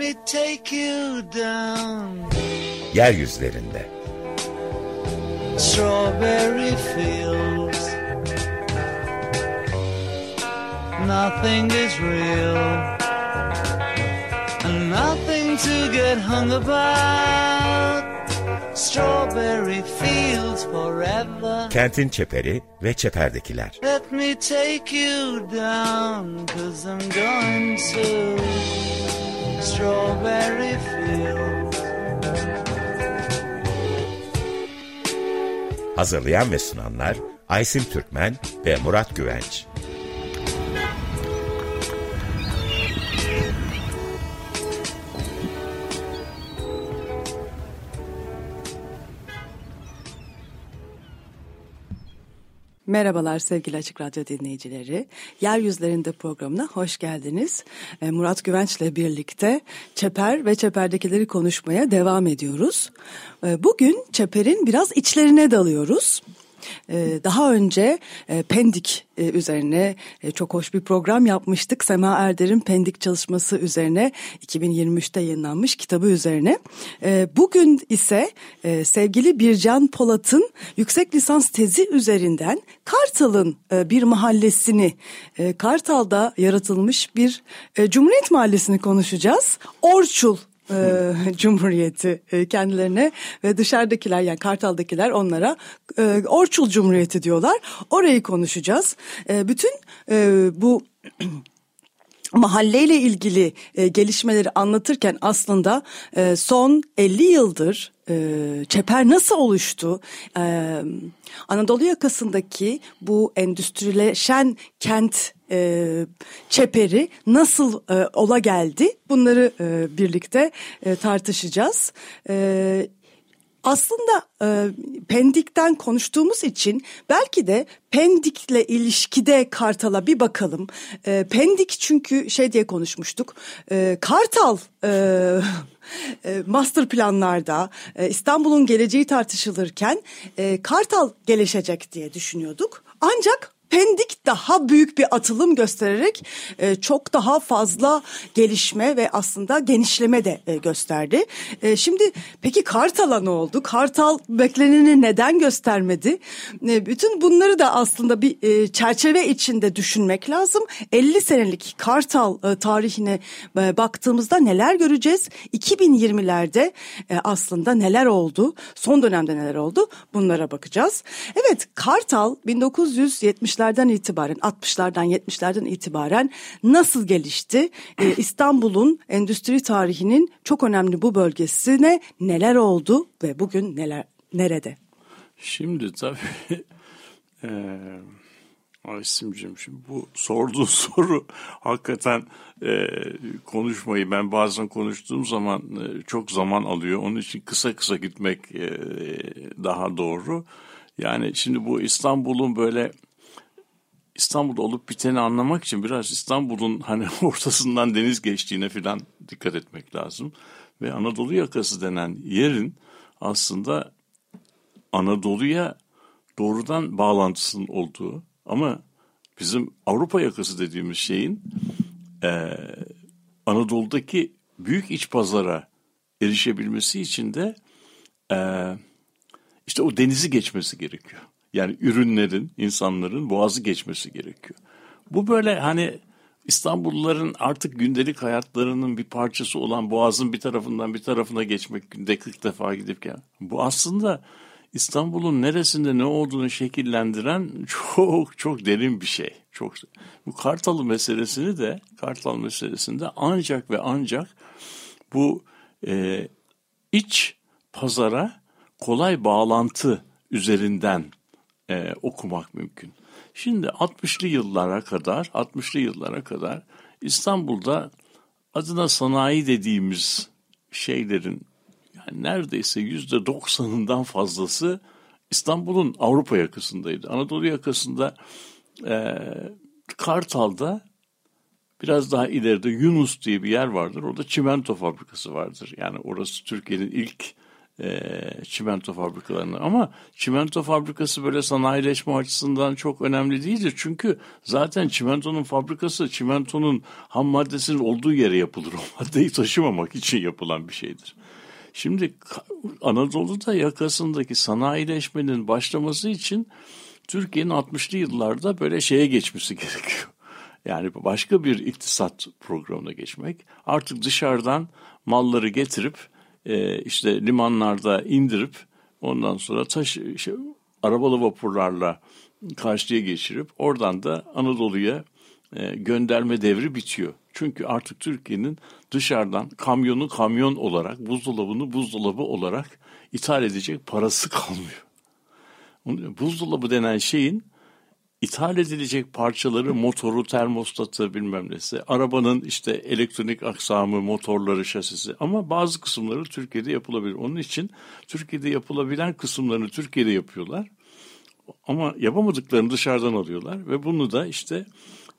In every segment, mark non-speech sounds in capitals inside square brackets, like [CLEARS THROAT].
me take you down. Yeryüzlerinde. Strawberry fields. Nothing is real. And nothing to get hung about. Strawberry fields forever. Kentin çeperi ve çeperdekiler. Let me take you down, cause I'm going to Strawberry Fields. Hazırlayan ve sunanlar Aysim Türkmen ve Murat Güvenç. Merhabalar sevgili Açık Radyo dinleyicileri. Yeryüzlerinde programına hoş geldiniz. Ee, Murat Güvenç ile birlikte Çeper ve Çeper'dekileri konuşmaya devam ediyoruz. Ee, bugün Çeper'in biraz içlerine dalıyoruz. Ee, daha önce e, Pendik e, üzerine e, çok hoş bir program yapmıştık. Sema Erder'in Pendik çalışması üzerine 2023'te yayınlanmış kitabı üzerine. Bugün ise sevgili Bircan Polat'ın yüksek lisans tezi üzerinden Kartal'ın bir mahallesini, Kartal'da yaratılmış bir Cumhuriyet Mahallesi'ni konuşacağız. Orçul e, [LAUGHS] Cumhuriyeti e, kendilerine ve dışarıdakiler yani Kartal'dakiler onlara e, Orçul Cumhuriyeti diyorlar. Orayı konuşacağız. E, bütün e, bu [CLEARS THROAT] mahalleyle ilgili e, gelişmeleri anlatırken aslında e, son 50 yıldır e, çeper nasıl oluştu? E, Anadolu yakasındaki bu endüstrileşen kent e, çeperi nasıl e, ola geldi? Bunları e, birlikte e, tartışacağız. E, aslında e, Pendik'ten konuştuğumuz için belki de Pendik'le ilişkide Kartal'a bir bakalım. E, Pendik çünkü şey diye konuşmuştuk. E, Kartal e, e, master planlarda e, İstanbul'un geleceği tartışılırken e, Kartal gelişecek diye düşünüyorduk. Ancak Pendik daha büyük bir atılım göstererek e, çok daha fazla gelişme ve aslında genişleme de e, gösterdi. E, şimdi peki Kartal'a ne oldu? Kartal bekleneni neden göstermedi? E, bütün bunları da aslında bir e, çerçeve içinde düşünmek lazım. 50 senelik Kartal e, tarihine e, baktığımızda neler göreceğiz? 2020'lerde e, aslında neler oldu? Son dönemde neler oldu? Bunlara bakacağız. Evet Kartal 1970 70'lerden itibaren 60'lardan 70'lerden itibaren nasıl gelişti? Ee, İstanbul'un endüstri tarihinin çok önemli bu bölgesine neler oldu ve bugün neler nerede? Şimdi tabii [LAUGHS] e, Aysim'cim şimdi bu sorduğun [LAUGHS] soru hakikaten e, konuşmayı ben bazen konuştuğum zaman e, çok zaman alıyor. Onun için kısa kısa gitmek e, daha doğru. Yani şimdi bu İstanbul'un böyle İstanbul'da olup biteni anlamak için biraz İstanbul'un hani [LAUGHS] ortasından deniz geçtiğine falan dikkat etmek lazım. Ve Anadolu yakası denen yerin aslında Anadolu'ya doğrudan bağlantısının olduğu ama bizim Avrupa yakası dediğimiz şeyin e, Anadolu'daki büyük iç pazara erişebilmesi için de e, işte o denizi geçmesi gerekiyor. Yani ürünlerin, insanların boğazı geçmesi gerekiyor. Bu böyle hani İstanbulluların artık gündelik hayatlarının bir parçası olan boğazın bir tarafından bir tarafına geçmek günde 40 defa gidip gel. Bu aslında İstanbul'un neresinde ne olduğunu şekillendiren [LAUGHS] çok çok derin bir şey. Çok bu Kartalı meselesini de Kartal meselesinde ancak ve ancak bu e, iç pazara kolay bağlantı üzerinden e, okumak mümkün. Şimdi 60'lı yıllara kadar, 60'lı yıllara kadar İstanbul'da adına sanayi dediğimiz şeylerin yani neredeyse yüzde doksanından fazlası İstanbul'un Avrupa yakasındaydı. Anadolu yakasında e, Kartal'da biraz daha ileride Yunus diye bir yer vardır. Orada çimento fabrikası vardır. Yani orası Türkiye'nin ilk e, çimento fabrikalarına. Ama çimento fabrikası böyle sanayileşme açısından çok önemli değildir. Çünkü zaten çimentonun fabrikası çimentonun ham maddesinin olduğu yere yapılır. [LAUGHS] O maddeyi taşımamak için yapılan bir şeydir. Şimdi Anadolu'da yakasındaki sanayileşmenin başlaması için Türkiye'nin 60'lı yıllarda böyle şeye geçmesi [LAUGHS] gerekiyor. Yani başka bir iktisat programına geçmek. Artık dışarıdan malları getirip e, işte limanlarda indirip ondan sonra taş şey, arabalı vapurlarla karşıya geçirip oradan da Anadolu'ya e, gönderme devri bitiyor. Çünkü artık Türkiye'nin dışarıdan kamyonu kamyon olarak, buzdolabını buzdolabı olarak ithal edecek parası [LAUGHS] kalmıyor. Buzdolabı denen şeyin ithal edilecek parçaları, motoru, termostatı bilmem nesi, arabanın işte elektronik aksamı, motorları, şasisi ama bazı kısımları Türkiye'de yapılabilir. Onun için Türkiye'de yapılabilen kısımlarını Türkiye'de yapıyorlar. Ama yapamadıklarını dışarıdan alıyorlar ve bunu da işte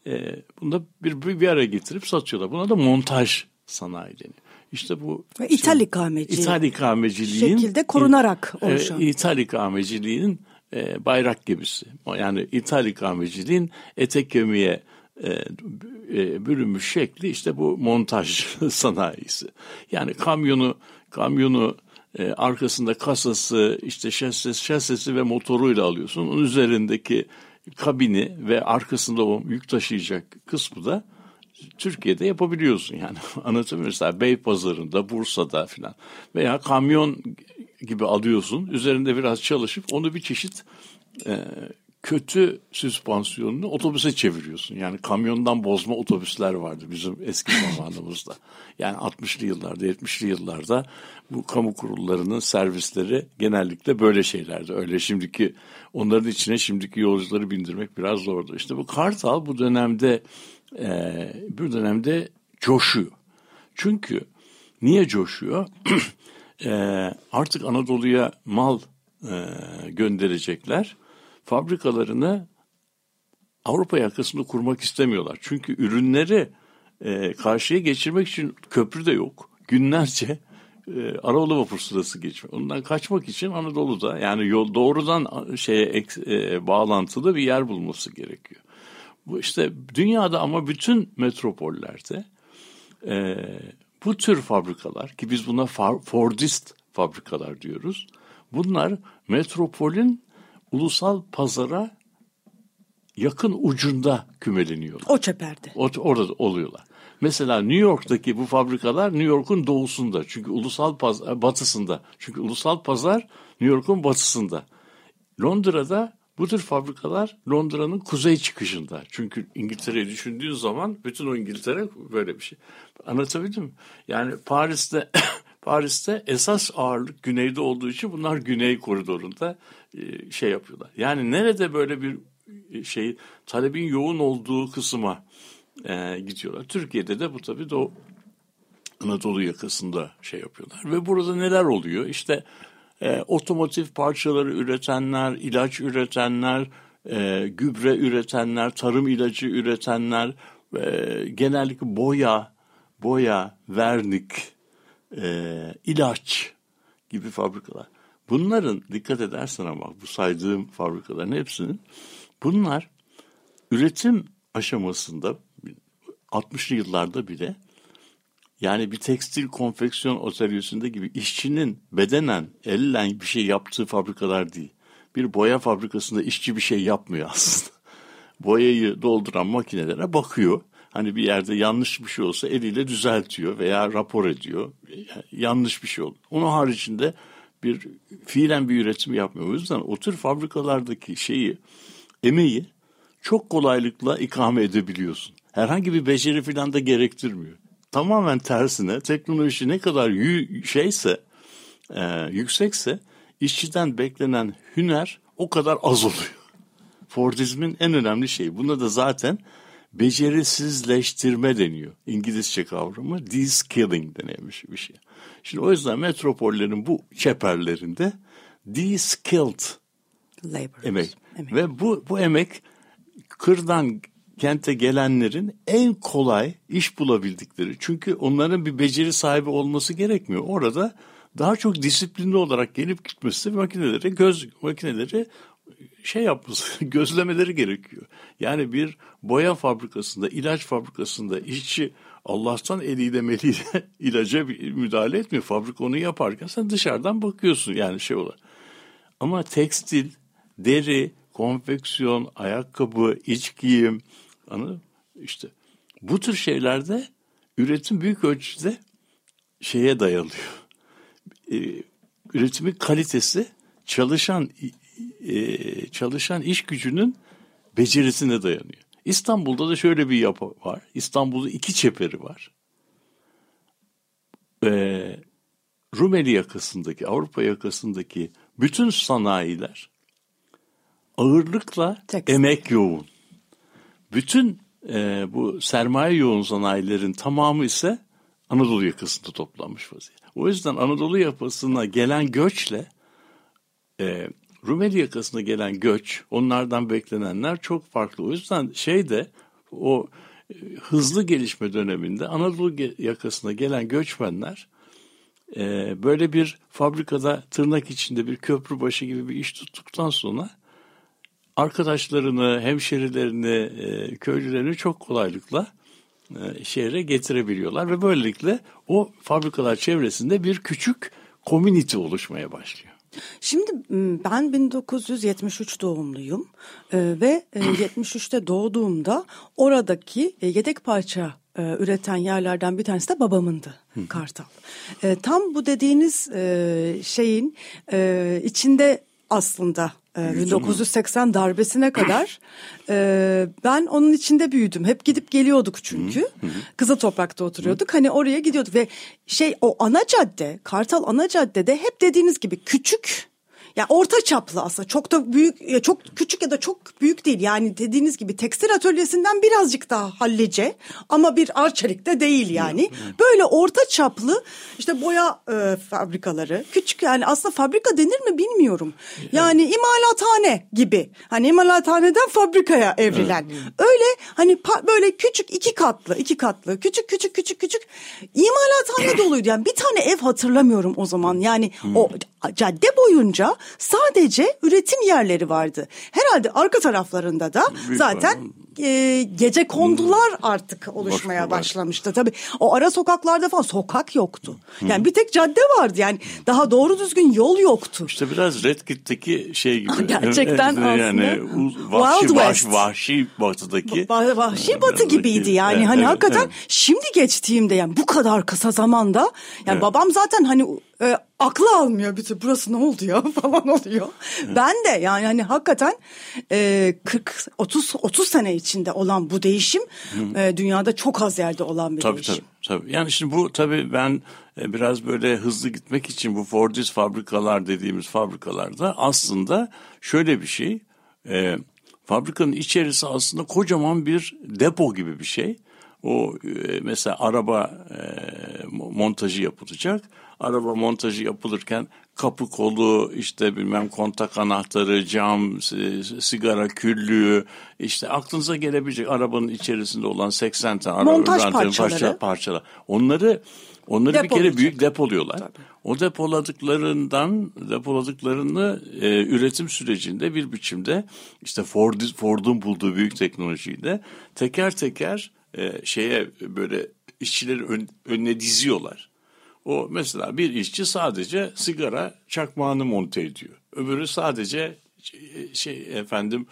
e, bunu da bir, bir, bir araya getirip satıyorlar. Buna da montaj sanayi deniyor. İşte bu ve ithal ikameci. İthal ikameciliğin şekilde korunarak oluşan. E, ithal ikameciliğin e, bayrak gemisi. Yani ithal ikameciliğin etek kemiğe e, e, bürünmüş şekli işte bu montaj [LAUGHS] sanayisi. Yani kamyonu kamyonu e, arkasında kasası, işte şasisi, şasisi ve motoruyla alıyorsun. Onun üzerindeki kabini ve arkasında o yük taşıyacak kısmı da Türkiye'de yapabiliyorsun yani. [LAUGHS] Anlatabiliyor Mesela Beypazarı'nda, Bursa'da filan veya kamyon gibi alıyorsun. Üzerinde biraz çalışıp onu bir çeşit e, kötü süspansiyonunu otobüse çeviriyorsun. Yani kamyondan bozma otobüsler vardı bizim eski [LAUGHS] zamanımızda. Yani 60'lı yıllarda, 70'li yıllarda bu kamu kurullarının servisleri genellikle böyle şeylerdi. Öyle şimdiki onların içine şimdiki yolcuları bindirmek biraz zordu. İşte bu Kartal bu dönemde e, bu dönemde coşuyor. Çünkü niye coşuyor? [CLEARS THROAT] e, artık Anadolu'ya mal e, gönderecekler. Fabrikalarını Avrupa yakasında kurmak istemiyorlar. Çünkü ürünleri e, karşıya geçirmek için köprü de yok. Günlerce e, Aralı vapur sırası geçiyor. Ondan kaçmak için Anadolu'da yani yol doğrudan şeye e, bağlantılı bir yer bulması gerekiyor. Bu işte dünyada ama bütün metropollerde e, bu tür fabrikalar ki biz buna Fordist fabrikalar diyoruz. Bunlar metropolün ulusal pazara yakın ucunda kümeleniyorlar. O çeperde. O, orada oluyorlar. Mesela New York'taki bu fabrikalar New York'un doğusunda. Çünkü ulusal pazar batısında. Çünkü ulusal pazar New York'un batısında. Londra'da bu tür fabrikalar Londra'nın kuzey çıkışında. Çünkü İngiltere'yi düşündüğün zaman bütün o İngiltere böyle bir şey. Anlatabildim mi? Yani Paris'te [COUGHS] Paris'te esas ağırlık güneyde olduğu için bunlar güney koridorunda e, şey yapıyorlar. Yani nerede böyle bir e, şey talebin yoğun olduğu kısma e, gidiyorlar. Türkiye'de de bu tabii Doğu Anadolu yakasında şey yapıyorlar. Ve burada neler oluyor? İşte e, otomotiv parçaları üretenler, ilaç üretenler, e, gübre üretenler, tarım ilacı üretenler, e, genellikle boya, boya, vernik, e, ilaç gibi fabrikalar. Bunların dikkat edersen ama bu saydığım fabrikaların hepsinin bunlar üretim aşamasında 60'lı yıllarda bile yani bir tekstil konfeksiyon atölyesinde gibi işçinin bedenen, elle bir şey yaptığı fabrikalar değil. Bir boya fabrikasında işçi bir şey yapmıyor aslında. [LAUGHS] Boyayı dolduran makinelere bakıyor. Hani bir yerde yanlış bir şey olsa eliyle düzeltiyor veya rapor ediyor. yanlış bir şey oldu. Onun haricinde bir fiilen bir üretim yapmıyor. O yüzden o tür fabrikalardaki şeyi, emeği çok kolaylıkla ikame edebiliyorsun. Herhangi bir beceri falan da gerektirmiyor tamamen tersine teknoloji ne kadar yü, şeyse e, yüksekse işçiden beklenen hüner o kadar az oluyor. [LAUGHS] Fordizmin en önemli şeyi. Buna da zaten becerisizleştirme deniyor. İngilizce kavramı de-skilling deniyormuş bir şey. Şimdi o yüzden metropollerin bu çeperlerinde de-skilled emek. emek. Ve bu, bu emek kırdan kente gelenlerin en kolay iş bulabildikleri. Çünkü onların bir beceri sahibi olması gerekmiyor. Orada daha çok disiplinli olarak gelip gitmesi makineleri göz makineleri şey yapması [LAUGHS] gözlemeleri gerekiyor. Yani bir boya fabrikasında, ilaç fabrikasında işçi Allah'tan eliyle meliyle [LAUGHS] ilaca müdahale etmiyor. Fabrika onu yaparken sen dışarıdan bakıyorsun yani şey olarak. Ama tekstil, deri, konfeksiyon, ayakkabı, iç giyim, anladın İşte bu tür şeylerde üretim büyük ölçüde şeye dayalıyor. Ee, üretimin kalitesi çalışan e, çalışan iş gücünün becerisine dayanıyor. İstanbul'da da şöyle bir yapı var. İstanbul'da iki çeperi var. Ee, Rumeli yakasındaki, Avrupa yakasındaki bütün sanayiler ağırlıkla Tekstil. emek yoğun. Bütün e, bu sermaye yoğun sanayilerin tamamı ise Anadolu yakasında toplanmış vaziyette. O yüzden Anadolu yakasına gelen göçle e, Rumeli yakasına gelen göç, onlardan beklenenler çok farklı. O yüzden şey de o e, hızlı gelişme döneminde Anadolu yakasına gelen göçmenler e, böyle bir fabrikada tırnak içinde bir köprü başı gibi bir iş tuttuktan sonra arkadaşlarını, hemşerilerini, e, köylülerini çok kolaylıkla e, şehre getirebiliyorlar ve böylelikle o fabrikalar çevresinde bir küçük community oluşmaya başlıyor. Şimdi ben 1973 doğumluyum e, ve [CLEARS THROAT] 73'te doğduğumda oradaki yedek parça üreten yerlerden bir tanesi de babamındı Kartal. Tam bu dediğiniz şeyin içinde aslında 1980 darbesine kadar e, ben onun içinde büyüdüm. Hep gidip geliyorduk çünkü. Kızıl Toprak'ta oturuyorduk. Hani oraya gidiyorduk ve şey o ana cadde, Kartal ana caddede hep dediğiniz gibi küçük yani orta çaplı aslında çok da büyük çok küçük ya da çok büyük değil. Yani dediğiniz gibi tekstil atölyesinden birazcık daha hallice ama bir arçelik de değil yani. Böyle orta çaplı işte boya e, fabrikaları küçük yani aslında fabrika denir mi bilmiyorum. Yani imalathane gibi. Hani imalathaneden fabrikaya evrilen. Öyle hani böyle küçük iki katlı iki katlı küçük küçük küçük küçük imalathane doluydu. Yani bir tane ev hatırlamıyorum o zaman. Yani o cadde boyunca sadece üretim yerleri vardı. Herhalde arka taraflarında da Büyük zaten e, gece kondular hmm. artık oluşmaya Boş başlamıştı. Tabii o ara sokaklarda falan sokak yoktu. Yani hmm. bir tek cadde vardı. Yani daha doğru düzgün yol yoktu. İşte biraz Red Kit'teki şey gibi. [LAUGHS] Gerçekten yani vahşi, Wild vahşi, West. vahşi batıdaki. Vahşi batı gibiydi yani. Evet, hani evet, hakikaten evet. şimdi geçtiğimde yani bu kadar kısa zamanda yani evet. babam zaten hani e, aklı almıyor bütün burası ne oldu ya [LAUGHS] falan oluyor. Evet. Ben de yani hani hakikaten e, 40 30 30 sene içinde olan bu değişim e, dünyada çok az yerde olan bir tabii, değişim. Tabii tabii. Yani şimdi bu tabii ben e, biraz böyle hızlı gitmek için bu Fordist fabrikalar dediğimiz fabrikalarda aslında şöyle bir şey. E, fabrikanın içerisi aslında kocaman bir depo gibi bir şey. O e, mesela araba e, montajı yapılacak araba montajı yapılırken kapı kolu işte bilmem kontak anahtarı, cam, sigara küllüğü işte aklınıza gelebilecek arabanın içerisinde olan 80 tane Montaj araba parçaları. parçalar. Onları onları bir kere büyük depoluyorlar. Tabii. O depoladıklarından depoladıklarını e, üretim sürecinde bir biçimde işte Ford Ford'un bulduğu büyük teknolojiyle teker teker e, şeye böyle işçileri ön, önüne diziyorlar. O mesela bir işçi sadece sigara çakmağını monte ediyor. Öbürü sadece şey efendim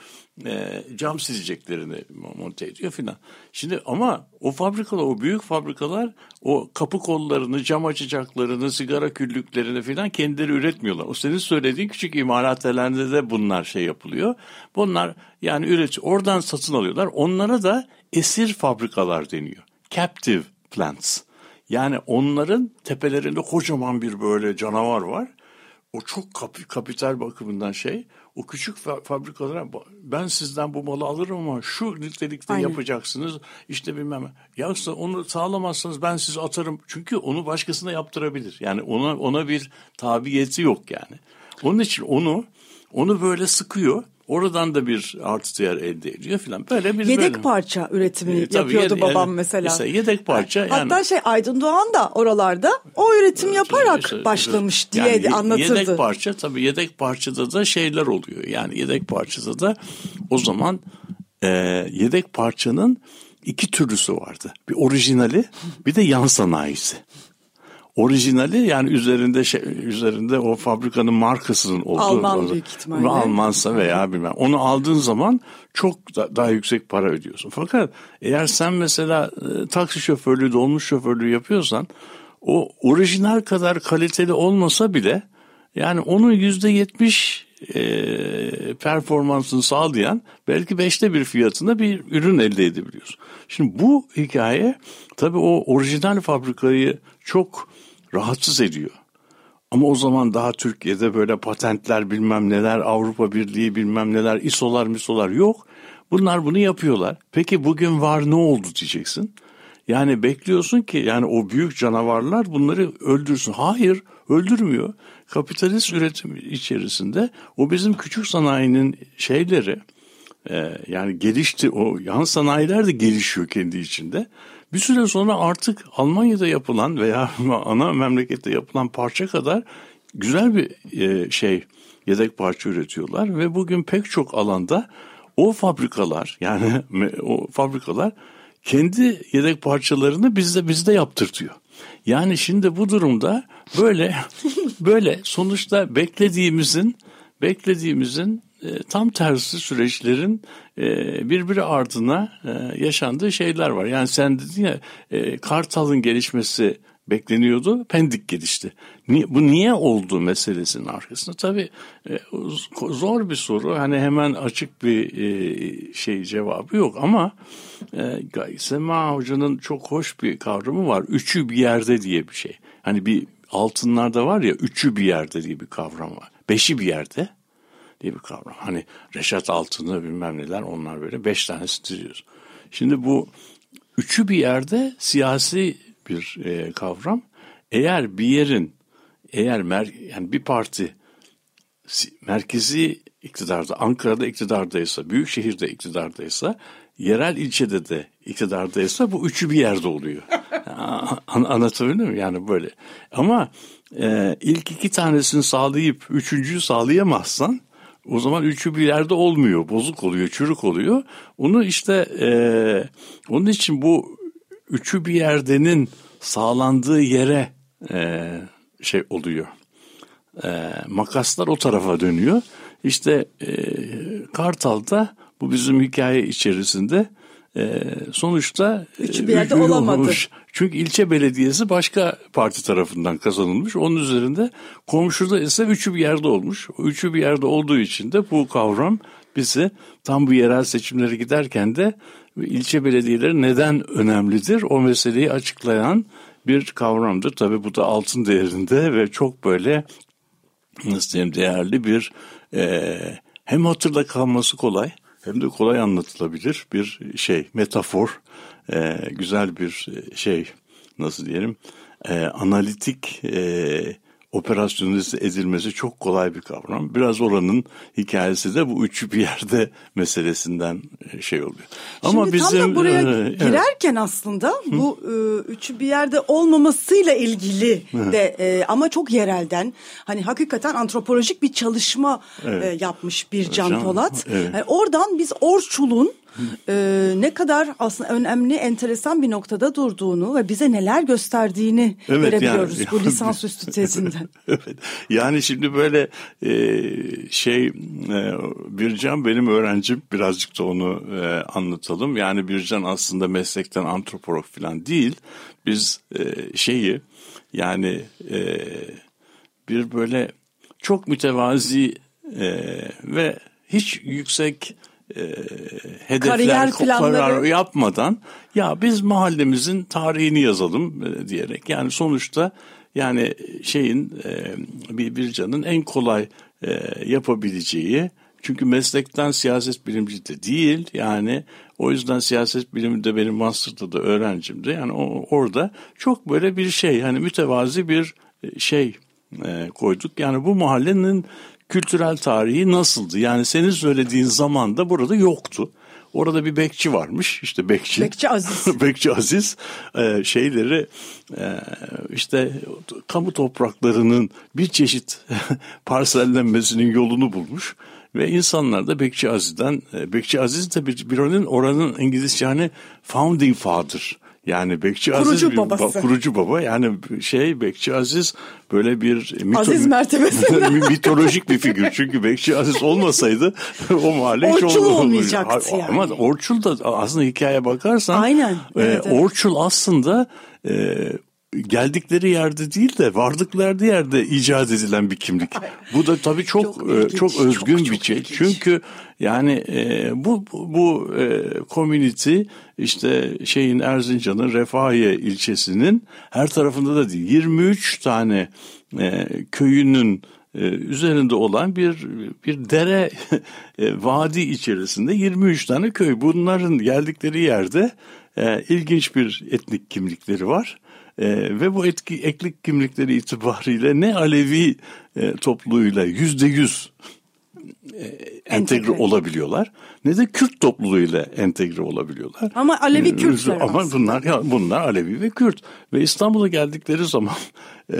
e, cam sileceklerini monte ediyor filan. Şimdi ama o fabrikalar o büyük fabrikalar o kapı kollarını cam açacaklarını sigara küllüklerini filan kendileri üretmiyorlar. O senin söylediğin küçük imalathanelerde de bunlar şey yapılıyor. Bunlar yani üret oradan satın alıyorlar. Onlara da esir fabrikalar deniyor. Captive plants. Yani onların tepelerinde kocaman bir böyle canavar var. O çok kap kapital bakımından şey. O küçük fa fabrikalara ben sizden bu malı alırım ama şu nitelikte Aynen. yapacaksınız. İşte bilmem. Yoksa onu sağlamazsanız ben sizi atarım. Çünkü onu başkasına yaptırabilir. Yani ona ona bir tabiyeti yok yani. Onun için onu onu böyle sıkıyor. Oradan da bir artı değer elde ediyor filan. Böyle bir Yedek böyle. parça üretimi E, yapıyordu yede- babam mesela. mesela yedek parça yani. Hatta şey Aydın Doğan da oralarda o üretim yaparak İşte- başlamış diye Yani anlatırdı. Yedek parça tabii yedek parçada da şeyler oluyor. Yani yedek parçada da o zaman e, yedek parçanın iki türlüsü vardı. Bir orijinali bir de yan sanayisi. Orijinali yani üzerinde şey, üzerinde o fabrikanın markasının olduğu. Alman büyük ihtimalle. Almansa veya bilmem. Onu aldığın zaman çok da- daha yüksek para ödüyorsun. Fakat eğer sen mesela e, taksi şoförlüğü, dolmuş şoförlüğü yapıyorsan o orijinal kadar kaliteli olmasa bile yani onun yüzde yetmiş e, performansını sağlayan belki beşte bir fiyatına bir ürün elde edebiliyorsun. Şimdi bu hikaye tabii o orijinal fabrikayı çok rahatsız ediyor. Ama o zaman daha Türkiye'de böyle patentler bilmem neler Avrupa Birliği bilmem neler ISO'lar misolar yok. Bunlar bunu yapıyorlar. Peki bugün var ne oldu diyeceksin. Yani bekliyorsun ki yani o büyük canavarlar bunları öldürsün. Hayır öldürmüyor. Kapitalist üretim içerisinde o bizim küçük sanayinin şeyleri e, yani gelişti o yan sanayiler de gelişiyor kendi içinde. Bir süre sonra artık Almanya'da yapılan veya [LAUGHS] ana memlekette yapılan parça kadar güzel bir e, şey yedek parça üretiyorlar ve bugün pek çok alanda o fabrikalar yani [LAUGHS] o fabrikalar kendi yedek parçalarını bizde bizde yaptırtıyor. Yani şimdi bu durumda böyle [LAUGHS] böyle sonuçta beklediğimizin beklediğimizin e, tam tersi süreçlerin e, birbiri ardına e, yaşandığı şeyler var. Yani sen dedin ya e, Kartal'ın gelişmesi bekleniyordu, Pendik gelişti. Bu niye oldu meselesinin arkasında? Tabii e, zor bir soru. Hani hemen açık bir şey cevabı yok ama e, Hoca'nın çok hoş bir kavramı var. Üçü bir yerde diye bir şey. Hani bir altınlarda var ya üçü bir yerde diye bir kavram var. Beşi bir yerde diye bir kavram. Hani Reşat Altın'ı bilmem neler onlar böyle beş tanesi diziyoruz. Şimdi bu üçü bir yerde siyasi bir e, kavram. Eğer bir yerin eğer mer, yani bir parti merkezi iktidarda Ankara'da iktidardaysa, büyük şehirde iktidardaysa, yerel ilçede de iktidardaysa bu üçü bir yerde oluyor. [LAUGHS] An- anlatabildim mi? Yani böyle. Ama e, ilk iki tanesini sağlayıp üçüncüyü sağlayamazsan o zaman üçü bir yerde olmuyor. Bozuk oluyor, çürük oluyor. Onu işte e, onun için bu üçü bir yerdenin sağlandığı yere e, şey oluyor. E, makaslar o tarafa dönüyor. İşte e, Kartal'da bu bizim hikaye içerisinde e, sonuçta e, Üçü bir yerde olamadı. olmuş. Çünkü ilçe belediyesi başka parti tarafından kazanılmış. Onun üzerinde komşuda ise üçü bir yerde olmuş. Üçü bir yerde olduğu için de bu kavram bizi tam bu yerel seçimlere giderken de ilçe belediyeleri neden önemlidir o meseleyi açıklayan bir kavramdır. Tabii bu da altın değerinde ve çok böyle nasıl diyeyim değerli bir e, hem hatırda kalması kolay hem de kolay anlatılabilir bir şey metafor e, güzel bir şey nasıl diyelim e, analitik e, operasyonize edilmesi çok kolay bir kavram. Biraz oranın hikayesi de bu üçü bir yerde [LAUGHS] meselesinden e, şey oluyor. Ama Şimdi bizim tam da buraya e, evet. girerken aslında bu e, üçü bir yerde olmamasıyla ilgili de e, ama çok yerelden hani hakikaten antropolojik bir çalışma e, yapmış bir Can Can, Polat. evet. Yani oradan biz Orçul'un e, ne kadar aslında önemli, enteresan bir noktada durduğunu ve bize neler gösterdiğini Evet, görebiliyoruz yani- bu [LAUGHS] lisansüstü tezinden. [LAUGHS] evet. Yani şimdi böyle e, şey e, Bircan benim öğrencim birazcık da onu e, anlatalım. Yani Bircan aslında meslekten antropolog falan değil. Biz e, şeyi yani e, bir böyle çok mütevazi e, ve hiç yüksek e, hedefler Kariyer planları. yapmadan ya biz mahallemizin tarihini yazalım e, diyerek yani sonuçta yani şeyin e, bir bir canın en kolay e, yapabileceği çünkü meslekten siyaset bilimci de değil yani o yüzden siyaset bilimi de benim master'da da öğrencimdi yani o, orada çok böyle bir şey hani mütevazi bir e, şey e, koyduk yani bu mahallenin kültürel tarihi nasıldı? Yani senin söylediğin zamanda burada yoktu. Orada bir bekçi varmış işte bekçi. Bekçi Aziz. [LAUGHS] bekçi Aziz e, şeyleri e, işte kamu topraklarının bir çeşit [LAUGHS] parsellenmesinin yolunu bulmuş. Ve insanlar da Bekçi Aziz'den, e, Bekçi Aziz de bir, bir oranın, oranın İngilizce hani founding father. Yani Bekçi Kurucu Aziz bir babası. ba- kurucu baba yani şey Bekçi Aziz böyle bir mito- Aziz mertebesinde. [LAUGHS] mitolojik bir figür. Çünkü Bekçi Aziz olmasaydı [LAUGHS] o mahalle hiç Orçul olmayacaktı yani. Ama Orçul da aslında hikayeye bakarsan Aynen, e, evet, evet. Orçul aslında e, geldikleri yerde değil de vardıkları yerde icat edilen bir kimlik. Bu da tabii çok Çok çok, ilginç, çok özgün çok, çok bir şey. ilginç. Çünkü yani e, bu bu, bu e, community işte şeyin Erzincan'ın Refahiye ilçesinin her tarafında da değil 23 tane e, köyünün e, üzerinde olan bir bir dere [LAUGHS] e, vadi içerisinde 23 tane köy. Bunların geldikleri yerde e, ilginç bir etnik kimlikleri var. E, ve bu etki, etnik kimlikleri itibariyle ne Alevi e, topluluğuyla yüzde yüz entegre Entegre. olabiliyorlar ne de Kürt topluluğuyla entegre olabiliyorlar. Ama Alevi Kürtler Ama aslında. bunlar ya bunlar Alevi ve Kürt ve İstanbul'a geldikleri zaman e,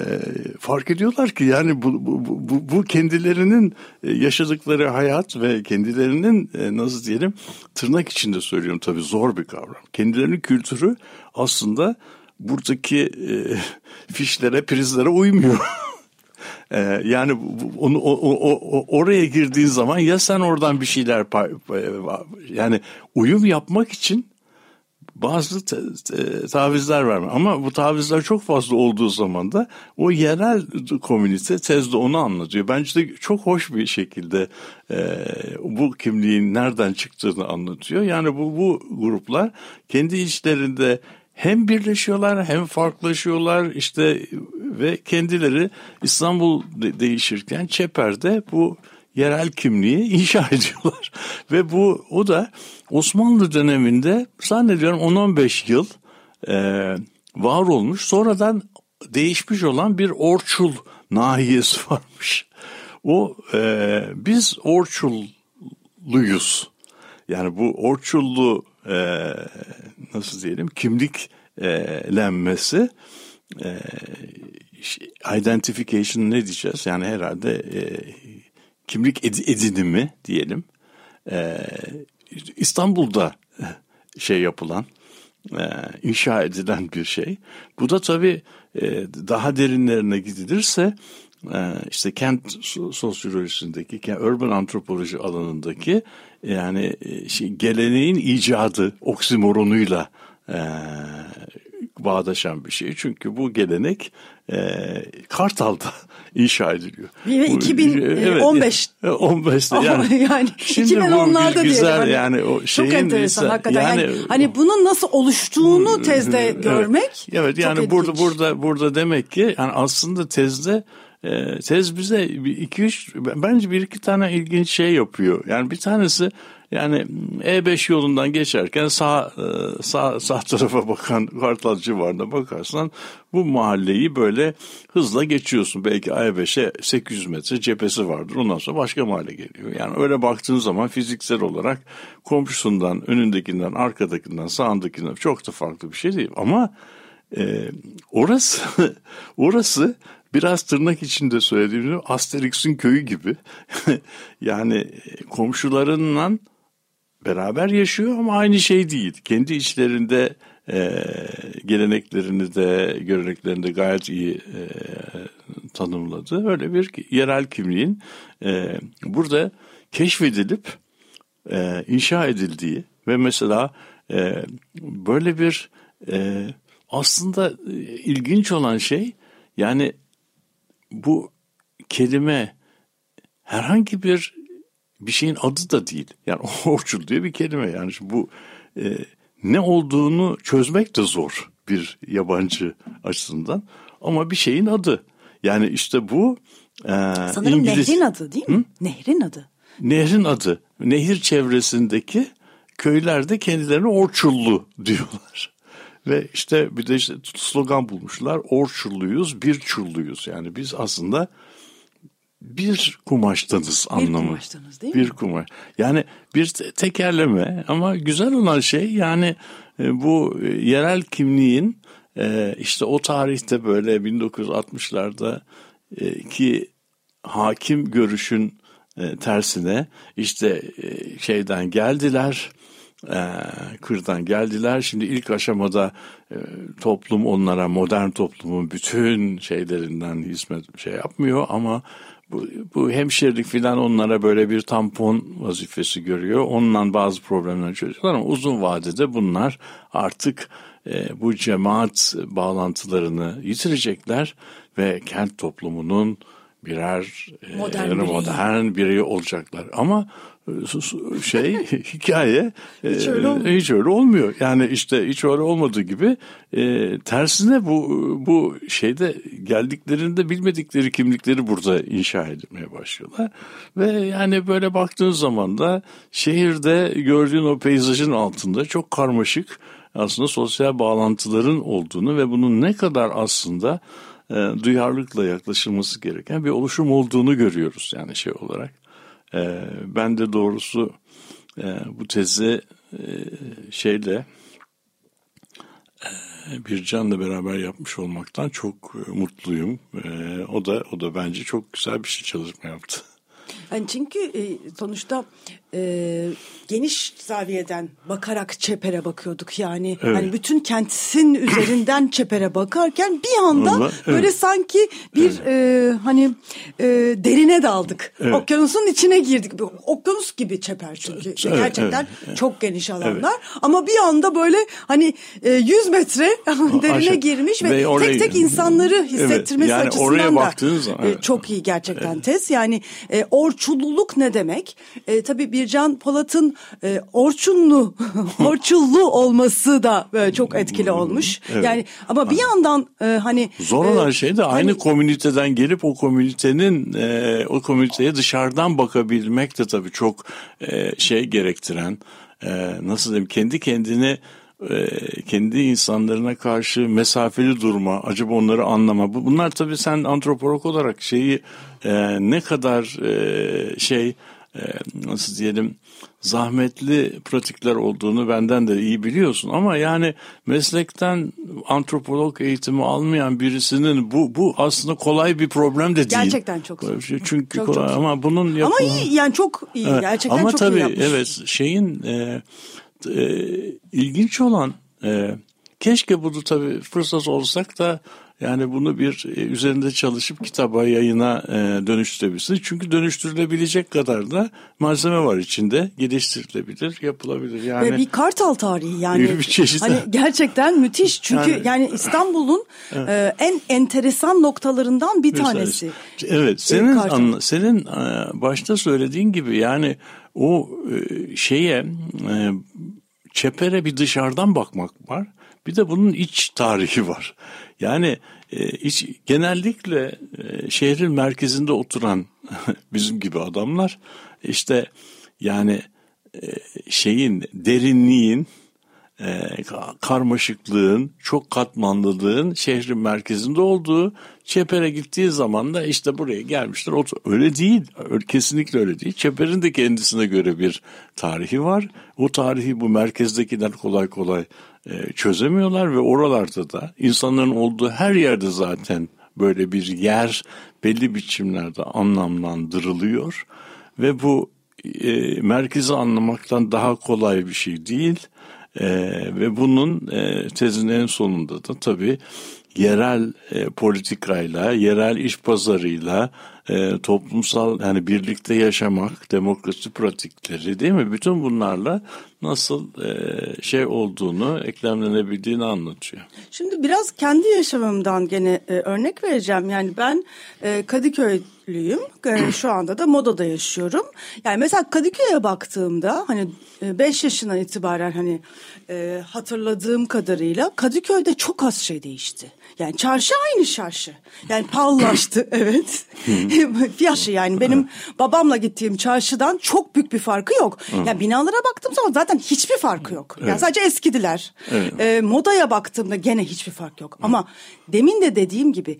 fark ediyorlar ki yani bu bu, bu, bu kendilerinin e, yaşadıkları hayat ve kendilerinin e, nasıl diyelim tırnak içinde söylüyorum tabii zor bir kavram. Kendilerinin kültürü aslında buradaki e, [LAUGHS] fişlere prizlere uymuyor. Ee, [LAUGHS] yani onu o, o, o- oraya girdiğin zaman ya sen oradan bir şeyler pay- yani uyum yapmak için bazı te- tavizler verme. Ama bu tavizler çok fazla olduğu zaman da o yerel komünite tezde onu anlatıyor. Bence de çok hoş bir şekilde e, bu kimliğin nereden çıktığını anlatıyor. Yani bu, bu gruplar kendi içlerinde hem birleşiyorlar hem farklılaşıyorlar işte ve kendileri İstanbul de- değişirken Çeper'de bu yerel kimliği [LAUGHS] inşa ediyorlar. Ve bu o da Osmanlı döneminde zannediyorum 10-15 yıl e, var olmuş. Sonradan değişmiş olan bir Orçul nahiyesi [LAUGHS] varmış. O e, biz Orçulluyuz. Yani bu Orçullu e, nasıl diyelim kimliklenmesi e, identification ne diyeceğiz? Yani herhalde e, kimlik edi- edinimi diyelim. E, İstanbul'da şey yapılan, e, inşa edilen bir şey. Bu da tabii e, daha derinlerine gidilirse e, işte kent so- sosyolojisindeki, ke- urban antropoloji alanındaki yani e, şey, geleneğin icadı oksimoronuyla e, bağdaşan bir şey. Çünkü bu gelenek e, Kartal'da [LAUGHS] inşa ediliyor. Ve Bu- 2015 Evet, 15'te [LAUGHS] yani. [LAUGHS] yani Şimdi bu 2010'larda bir güzel. Hani yani o şeyin çok enteresan ise- hakikaten. Yani, yani- hani bunun nasıl oluştuğunu tezde Evet. görmek. Evet çok yani burada burada burada demek ki yani aslında tezde e, tez bize iki üç bence bir iki tane ilginç şey yapıyor. Yani bir tanesi yani E5 yolundan geçerken sağ e, sağ sağ tarafa bakan Kartal civarına bakarsan bu mahalleyi böyle hızla geçiyorsun. Belki E5'e 800 metre cephesi vardır. Ondan sonra başka mahalle geliyor. Yani öyle baktığın zaman fiziksel olarak komşusundan, önündekinden, arkadakinden, sağındakinden çok da farklı bir şey değil. Ama e, orası [LAUGHS] orası biraz tırnak içinde söylediğim gibi Asterix'in köyü gibi. [LAUGHS] yani komşularınla beraber yaşıyor ama aynı şey değil. Kendi içlerinde e, geleneklerini de göreneklerini de gayet iyi e, tanımladı. Öyle bir yerel kimliğin e, burada keşfedilip e, inşa edildiği ve mesela e, böyle bir e, aslında e, ilginç olan şey yani bu kelime herhangi bir bir şeyin adı da değil. Yani [LAUGHS] Orçul diye bir kelime yani bu e, ne olduğunu çözmek de zor bir yabancı açısından ama bir şeyin adı. Yani işte bu e, Sanırım İngiliz, nehrin adı değil mi? Nehrin adı. Nehrin adı. Nehir çevresindeki köylerde kendilerine Orçullu diyorlar. Ve işte bir de işte slogan bulmuşlar. Orçulluyuz, bir çulluyuz. Yani biz aslında bir kumaştanız anlamı. kumaştanız değil mi? Bir kumaş. Yani bir te- tekerleme ama güzel olan şey yani e, bu e, yerel kimliğin e, işte o tarihte böyle 1960'larda e, ki hakim görüşün tersine işte şeyden geldiler e, kırdan geldiler. Şimdi ilk aşamada e, toplum onlara modern toplumun bütün şeylerinden hizmet şey yapmıyor ama bu, bu hemşirelik filan onlara böyle bir tampon vazifesi görüyor. Onunla bazı problemler çözüyorlar ama uzun vadede bunlar artık e, bu cemaat bağlantılarını yitirecekler ve kent toplumunun birer e, Modern bireyi. modern bireyi olacaklar. Ama e, şey [LAUGHS] hikaye e, Hiç öyle olmuyor. hiç öyle olmuyor. Yani işte hiç öyle olmadığı gibi e, tersine bu bu şeyde geldiklerinde bilmedikleri kimlikleri burada inşa etmeye başlıyorlar. Ve yani böyle baktığın zaman da şehirde gördüğün o peyzajın altında çok karmaşık aslında sosyal bağlantıların olduğunu ve bunun ne kadar aslında e, duyarlılıkla yaklaşılması gereken bir oluşum olduğunu görüyoruz yani şey olarak. E, ben de doğrusu e, bu tezi e, şeyle e, Bircan'la beraber yapmış olmaktan çok e, mutluyum. E, o da o da bence çok güzel bir şey çalışma yaptı. Yani çünkü e, sonuçta e, geniş zaviyeden bakarak çepere bakıyorduk yani. Evet. Hani bütün kentin [CLEARS THROAT] üzerinden çepere bakarken bir anda Vallahi, evet. böyle sanki bir e, hani e, derine daldık. Evet. Okyanusun içine girdik. Okyanus gibi çeper çünkü. Evet, gerçekten evet. çok geniş alanlar. Ama bir anda böyle hani e, 100 metre [LAUGHS] derine Aşağı- girmiş ve, ve oraya- tek tek insanları Evet, hissettirmesi yani açısından oraya da e, evet. çok iyi gerçekten tez. Yani e, orçulluluk ne demek? E, tabii Bircan Polat'ın e, orçunlu, [LAUGHS] orçullu olması da böyle çok etkili olmuş. Evet. Yani ama bir yandan e, hani Zor e, olan şey de aynı hani- komüniteden gelip o komünitenin e, o komüniteye dışarıdan bakabilmek de tabii çok e, şey gerektiren e, nasıl diyeyim kendi kendine e, kendi insanlarına karşı mesafeli durma, acaba onları anlama. Bu- Bunlar tabii sen antropolog olarak şeyi e, ne kadar e, şey e, nasıl diyelim zahmetli pratikler olduğunu benden de iyi biliyorsun ama yani meslekten antropolog eğitimi almayan birisinin bu bu aslında kolay bir problem de değil. Gerçekten çok zor. Çünkü Çok, kolay çok zor. ama bunun ama yapımı- iyi yani çok iyi Evet, gerçekten Ama çok tabii iyi yapmış. evet şeyin e, e, ilginç olan e, keşke bunu tabii fırsat olsak da yani bunu bir e, üzerinde çalışıp kitaba yayına e, dönüştürebiliriz. Çünkü dönüştürülebilecek kadar da malzeme var içinde. Geliştirilebilir, yapılabilir. Yani Ve bir kartal tarihi yani. [LAUGHS] Bir çeşit- Hani gerçekten müthiş çünkü Yani- yani, İstanbul'un [LAUGHS] e, en enteresan noktalarından bir Mesela- tanesi. Evet, senin anla- senin başta söylediğin gibi yani o şeye çepere bir dışarıdan bakmak var. Bir de bunun iç tarihi var. Yani e, iç, genellikle e, şehrin merkezinde oturan [LAUGHS] bizim gibi adamlar işte yani e, şeyin derinliğin e, ka- karmaşıklığın, çok katmanlılığın şehrin merkezinde olduğu Çeper'e gittiği zaman da işte buraya gelmişler. Öyle değil, kesinlikle öyle değil. Çeper'in de kendisine göre bir tarihi var. O tarihi bu merkezdekiler kolay kolay çözemiyorlar ve oralarda da insanların olduğu her yerde zaten böyle bir yer belli biçimlerde anlamlandırılıyor ve bu e, merkezi anlamaktan daha kolay bir şey değil. E, ve bunun e, tezin en sonunda da tabii yerel e, politikayla, yerel iş pazarıyla, e, toplumsal yani birlikte yaşamak, demokrasi pratikleri değil mi? Bütün bunlarla nasıl e, şey olduğunu, eklemlenebildiğini anlatıyor. Şimdi biraz kendi yaşamımdan gene e, örnek vereceğim. Yani ben e, Kadıköylüyüm. E, [CLEARS THROAT] şu anda da Moda'da yaşıyorum. Yani mesela Kadıköy'e baktığımda hani 5 yaşından itibaren hani e, hatırladığım kadarıyla Kadıköy'de çok az şey değişti. Yani çarşı aynı çarşı. Yani pahalılaştı [LAUGHS] evet. [LAUGHS] Fiyatı yani benim babamla gittiğim çarşıdan çok büyük bir farkı yok. Yani binalara baktığım zaman zaten hiçbir farkı yok. Yani sadece eskidiler. Evet. E, modaya baktığımda gene hiçbir fark yok. Ama demin de dediğim gibi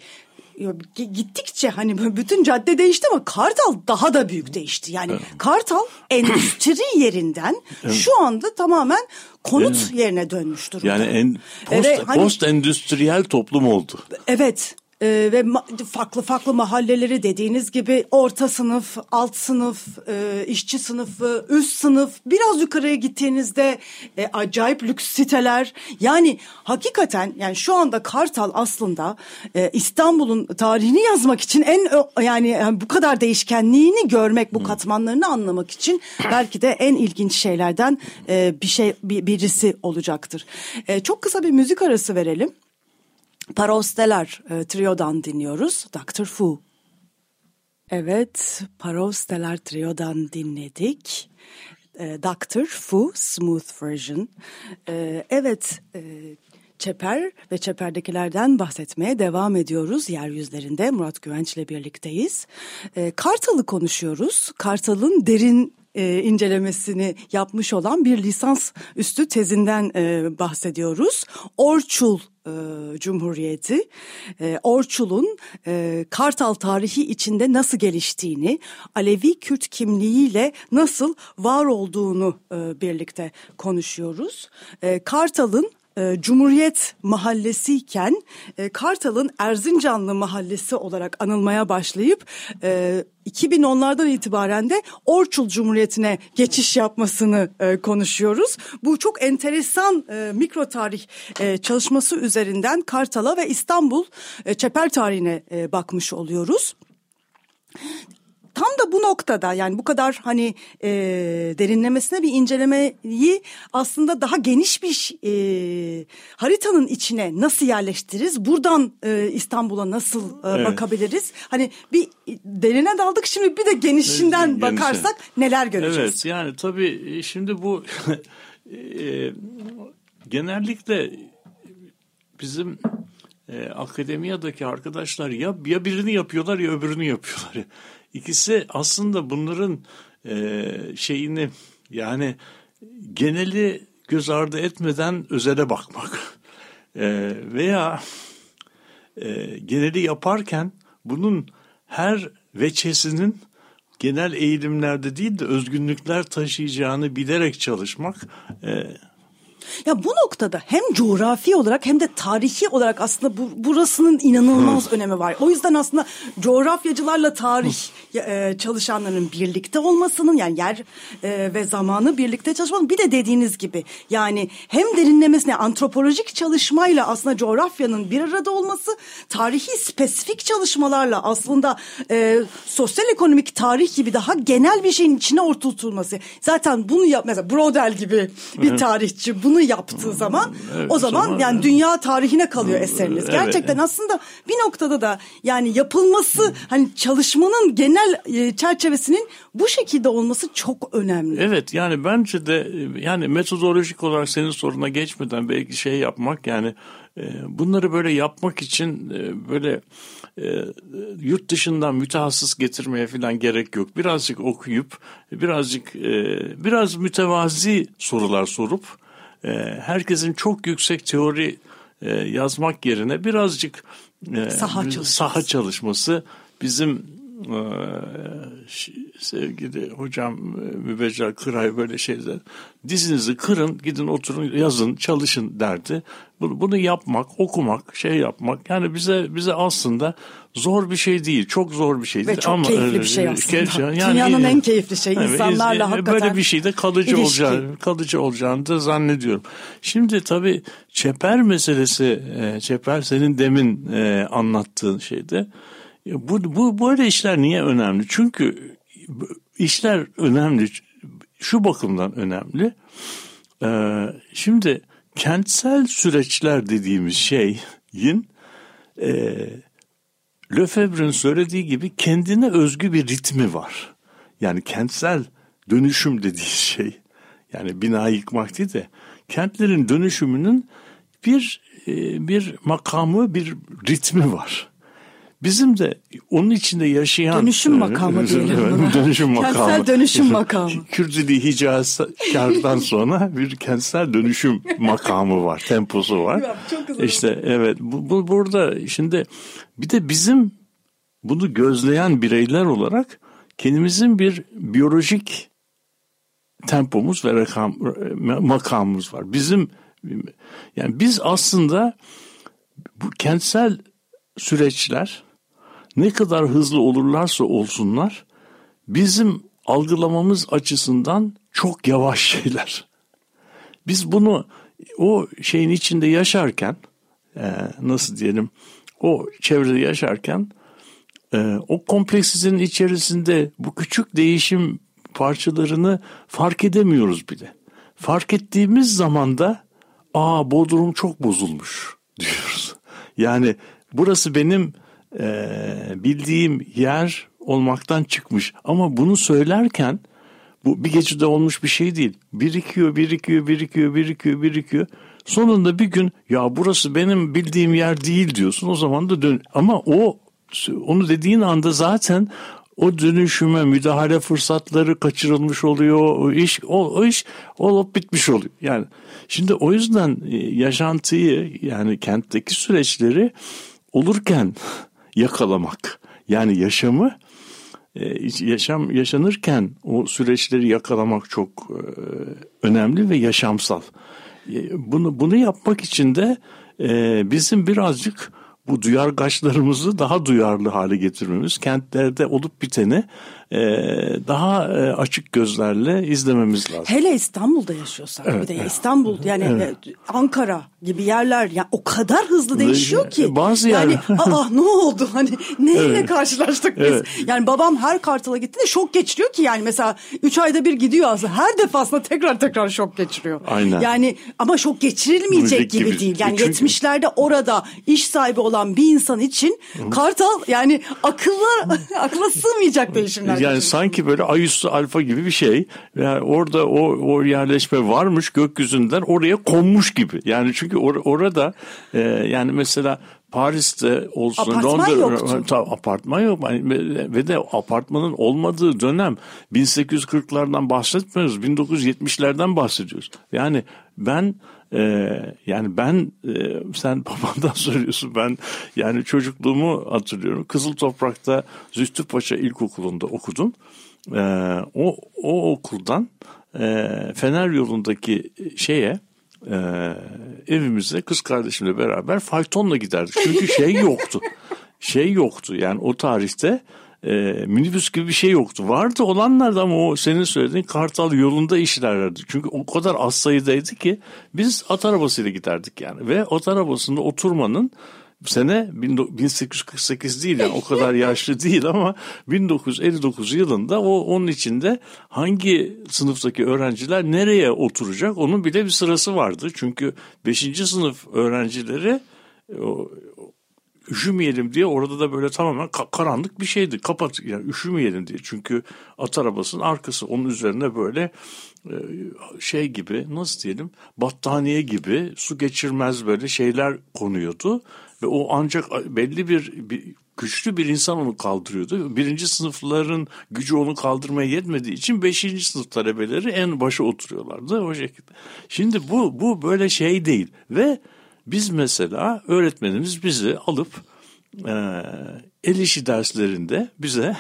gittikçe hani bütün cadde değişti ama Kartal daha da büyük değişti. Yani evet. Kartal [CLEARS THROAT] endüstri yerinden evet. şu anda tamamen konut evet. yerine dönmüş durumda. Yani en post, evet, hani, post endüstriyel toplum oldu. Evet ee, ve farklı farklı mahalleleri dediğiniz gibi orta sınıf, alt sınıf, e, işçi sınıfı, üst sınıf biraz yukarıya gittiğinizde e, acayip lüks siteler. Yani hakikaten yani şu anda Kartal aslında e, İstanbul'un tarihini yazmak için en yani, yani bu kadar değişkenliğini görmek, bu katmanlarını anlamak için belki de en ilginç şeylerden e, bir şey bir, birisi olacaktır. E, çok kısa bir müzik arası verelim. Parosteler e, Trio'dan dinliyoruz. Dr. Fu. Evet, Parosteler Trio'dan dinledik. E, Dr. Fu, Smooth Version. E, evet, e, Çeper ve Çeper'dekilerden bahsetmeye devam ediyoruz. Yeryüzlerinde Murat Güvenç ile birlikteyiz. E, Kartal'ı konuşuyoruz. Kartal'ın derin e, incelemesini yapmış olan bir lisans üstü tezinden e, bahsediyoruz. Orçul e, Cumhuriyeti, e, Orçul'un e, Kartal tarihi içinde nasıl geliştiğini, Alevi Kürt kimliğiyle nasıl var olduğunu e, birlikte konuşuyoruz. E, Kartal'ın Cumhuriyet Mahallesi'yken e, Kartal'ın Erzincanlı Mahallesi olarak anılmaya başlayıp e, 2010'lardan itibaren de Orçul Cumhuriyeti'ne geçiş yapmasını e, konuşuyoruz. Bu çok enteresan e, mikro tarih e, çalışması üzerinden Kartal'a ve İstanbul e, çeper tarihine e, bakmış oluyoruz tam da bu noktada yani bu kadar hani e, derinlemesine bir incelemeyi aslında daha geniş bir e, haritanın içine nasıl yerleştiririz? Buradan e, İstanbul'a nasıl e, evet. bakabiliriz? Hani bir derine daldık şimdi bir de genişinden Genişe. bakarsak neler göreceğiz? Evet yani tabii e, şimdi bu [LAUGHS] e, genellikle bizim e, akademiyadaki arkadaşlar ya ya birini yapıyorlar ya öbürünü yapıyorlar. İkisi aslında bunların e, şeyini yani geneli göz ardı etmeden özele bakmak. E, veya e, geneli yaparken bunun her veçesinin genel eğilimlerde değil de özgünlükler taşıyacağını bilerek çalışmak e, ya bu noktada hem coğrafi olarak hem de tarihi olarak aslında bu, burasının inanılmaz önemi var. O yüzden aslında coğrafyacılarla tarih e, çalışanların birlikte olmasının yani yer e, ve zamanı birlikte çalışmanın bir de dediğiniz gibi yani hem derinlemesine antropolojik çalışmayla aslında coğrafyanın bir arada olması tarihi spesifik çalışmalarla aslında e, sosyal ekonomik tarih gibi daha genel bir şeyin içine oturtulması. Zaten bunu yap mesela Brodel gibi bir tarihçi bunu yaptığı zaman evet, o zaman, zaman yani dünya tarihine kalıyor eseriniz. Evet. Gerçekten aslında bir noktada da yani yapılması hani çalışmanın genel e, çerçevesinin bu şekilde olması çok önemli. Evet yani bence de yani metodolojik olarak senin soruna geçmeden belki şey yapmak yani e, bunları böyle yapmak için e, böyle yurt dışından mütehassıs getirmeye falan gerek yok. Birazcık okuyup birazcık biraz mütevazi sorular sorup e, herkesin çok yüksek teori e, yazmak yerine birazcık e, saha, çalışması. saha çalışması bizim e, sevgili hocam Mübeccel Kıray böyle şeyler dizinizi kırın gidin oturun yazın çalışın derdi. Bunu, bunu yapmak okumak şey yapmak yani bize bize aslında zor bir şey değil. Çok zor bir şey değil. Ve çok ama, keyifli bir şey aslında. yani, Dünyanın en keyifli şey insanlarla evet, hakikaten Böyle bir şey de kalıcı ilişki. olacağını, kalıcı olacağını da zannediyorum. Şimdi tabii çeper meselesi, e, çeper senin demin e, anlattığın şeyde. Bu, bu böyle işler niye önemli? Çünkü işler önemli. Şu bakımdan önemli. Şimdi kentsel süreçler dediğimiz şeyin e, Lefebvre'nin söylediği gibi kendine özgü bir ritmi var. Yani kentsel dönüşüm dediği şey yani bina yıkmak değil de kentlerin dönüşümünün bir e, bir makamı bir ritmi var. Bizim de onun içinde yaşayan Dönüşüm makamı diyelim buna. dönüşüm makamı. Kentsel dönüşüm [LAUGHS] makamı. Kürdili Hicazkar'dan sonra bir kentsel dönüşüm makamı var, temposu var. Çok güzel. İşte evet bu, bu burada şimdi bir de bizim bunu gözleyen bireyler olarak kendimizin bir biyolojik tempomuz ve rakam, makamımız var. Bizim yani biz aslında bu kentsel süreçler ne kadar hızlı olurlarsa olsunlar bizim algılamamız açısından çok yavaş [LAUGHS] şeyler. Biz bunu o şeyin içinde yaşarken e, nasıl diyelim o çevrede yaşarken e, o kompleksitenin içerisinde bu küçük değişim parçalarını fark edemiyoruz bile. Fark ettiğimiz zaman da aa Bodrum çok bozulmuş [LAUGHS] diyoruz. Yani burası benim e, bildiğim yer olmaktan çıkmış. Ama bunu söylerken bu bir gecede olmuş bir şey değil. Birikiyor, birikiyor, birikiyor, birikiyor, birikiyor. Sonunda bir gün ya burası benim bildiğim yer değil diyorsun. O zaman da dön. Ama o onu dediğin anda zaten o dönüşüme müdahale fırsatları kaçırılmış oluyor. O iş o, o iş olup bitmiş oluyor. Yani şimdi o yüzden e, yaşantıyı yani kentteki süreçleri olurken yakalamak yani yaşamı e, yaşam yaşanırken o süreçleri yakalamak çok e, önemli ve yaşamsal. Bunu bunu yapmak için de bizim birazcık bu duyargaçlarımızı daha duyarlı hale getirmemiz, kentlerde olup biteni e, daha e, açık gözlerle izlememiz lazım. Hele İstanbul'da yaşıyorsak Evet, bir de evet. İstanbul yani e, Ankara gibi yerler yani o kadar hızlı değişiyor ki. Bazı yani yer- aa ne oldu hani neyle Evet. karşılaştık biz? Evet. Yani babam her Kartal'a gittiğinde şok geçiriyor ki yani mesela 3 ayda bir gidiyor aslında her defasında tekrar tekrar şok geçiriyor. Aynen. Yani ama şok geçirilmeyecek gibi, gibi. değil. Yani Çünkü- 70'lerde orada iş sahibi olan bir insan için Kartal yani akılla [LAUGHS] akla sığmayacak değişimler. Yani sanki böyle ayüstü alfa gibi bir şey. Yani orada o, o yerleşme varmış gökyüzünden oraya konmuş gibi. Yani çünkü or- orada e, yani mesela Paris'te olsun Apartman Londra yoktu. Ta- apartman yok Yani ve de apartmanın olmadığı dönem 1840'lardan bahsetmiyoruz 1970'lerden bahsediyoruz. Yani ben e, yani ben e, sen [LAUGHS] babandan söylüyorsun ben yani çocukluğumu hatırlıyorum Kızıl Toprak'ta Zühtü Paşa İlkokulu'nda okudum. E, o o okuldan e, Fener yolundaki şeye e, evimize kız kardeşimle beraber faytonla giderdik. Çünkü şey yoktu. [LAUGHS] Şey yoktu yani o tarihte e, minibüs gibi bir şey yoktu. Vardı olanlar da ama o senin söylediğin Kartal yolunda işlerlerdi. Çünkü o kadar az sayıdaydı ki biz at arabasıyla giderdik yani. Ve at arabasında oturmanın sene 1848 değil yani o kadar yaşlı [LAUGHS] değil ama 1959 yılında o onun içinde hangi sınıftaki öğrenciler nereye oturacak onun bile bir sırası vardı. Çünkü 5. sınıf öğrencileri üşümeyelim diye orada da böyle tamamen ka- karanlık bir şeydi. Kapat yani üşümeyelim diye. Çünkü at arabasının arkası onun üzerine böyle e, şey gibi nasıl diyelim battaniye gibi su geçirmez böyle şeyler konuyordu. Ve o ancak belli bir, bir güçlü bir insan onu kaldırıyordu. Birinci sınıfların gücü onu kaldırmaya yetmediği için beşinci sınıf talebeleri en başa oturuyorlardı o şekilde. Şimdi bu bu böyle şey değil ve biz mesela öğretmenimiz bizi alıp e, el işi derslerinde bize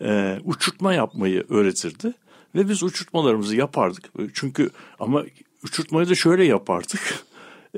e, uçurtma yapmayı öğretirdi. Ve biz uçurtmalarımızı yapardık. Çünkü ama uçurtmayı da şöyle yapardık.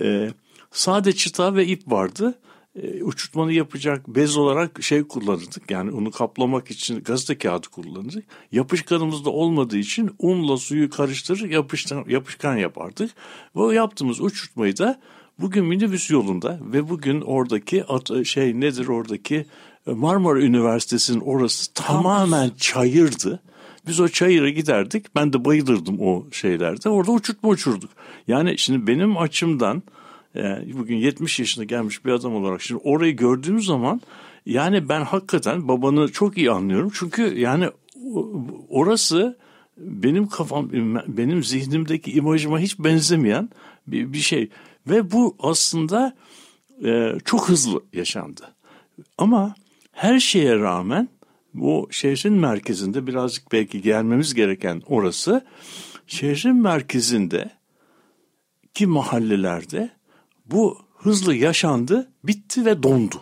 E, sade çıta ve ip vardı. E, uçurtmanı yapacak bez olarak şey kullanırdık. Yani onu kaplamak için gazete kağıdı kullanırdık. Yapışkanımız da olmadığı için unla suyu karıştırır yapışkan, yapışkan yapardık. Ve yaptığımız uçurtmayı da bugün minibüs yolunda ve bugün oradaki at- şey nedir oradaki e, Marmara Üniversitesi'nin orası tamamen çayırdı. Biz o çayıra giderdik. Ben de bayılırdım o şeylerde. Orada uçurtma uçurduk. Yani şimdi benim açımdan yani bugün 70 yaşına gelmiş bir adam olarak şimdi orayı gördüğüm zaman yani ben hakikaten babanı çok iyi anlıyorum. Çünkü yani orası benim kafam benim zihnimdeki imajıma hiç benzemeyen bir, bir şey ve bu aslında e, çok hızlı yaşandı. Ama her şeye rağmen bu şehrin merkezinde birazcık belki gelmemiz gereken orası şehrin merkezinde ki mahallelerde bu hızlı yaşandı, bitti ve dondu.